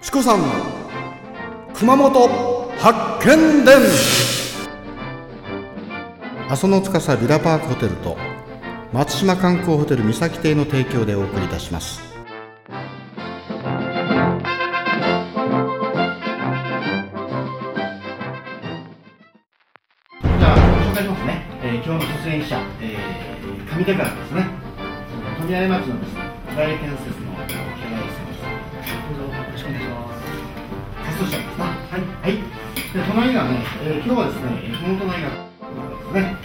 チコさん熊本発見伝。阿蘇の司ビラパークホテルと松島観光ホテル三崎邸の提供でお送りいたします。じゃあ紹介しますね、えー、今日の出演者、えー、上手からですね。富谷町のですね大建設のます活動者ですなはい。はいで隣がね、えー、今日はですね熊本大学ですね、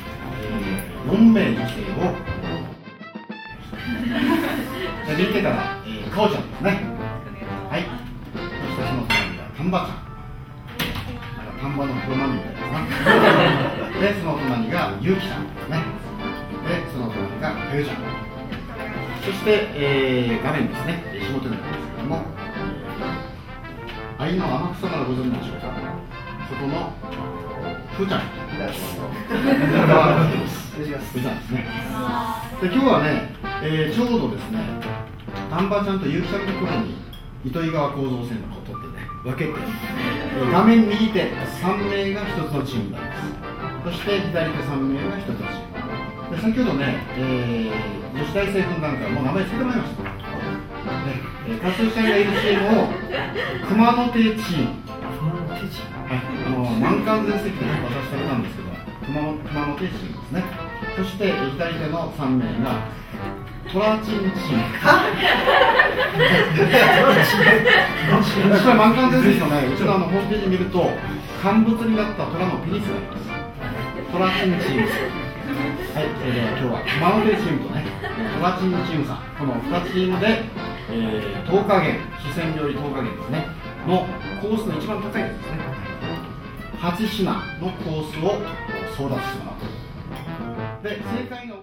えー、4名女性をで右手から、えー、かおちゃんですねはい。そしてその隣が丹波ちゃんなんか丹波の黒豆みたいですなでその隣がゆうきちゃんですねでその隣がかゆちゃんそして、えー、画面ですね下手なんですけども愛の天草からご存知でしょうか？そこのふーちゃん。ふーちゃんですね。で今日はね、えーちょうどですね丹波ちゃんとゆうちゃんのところに糸魚川構造線のことってね分けて、えー画面右手3名が1つのチームなんです。そして左手3名が1つのチーム。で先ほどね、えー女子大生分団からもう名前つけてもらいました、ねえー、活動者がいるチームを熊野亭チーム。はい、あの満館全席で渡してたんですけど熊本熊本亭チームですね。そしてえー左手の3名がトラチンチーム。これ 満館全席のねうちのあのホームページ見ると乾物になった虎のペニスがあります。トラチンチーム。はい、えー、では今日は熊本亭チームとねトラチンチームさんこの2チームで、えー、10日限四川料理10日限ですね。のコースの一番高いやつですね。初品のコースを争奪してもらうで正解が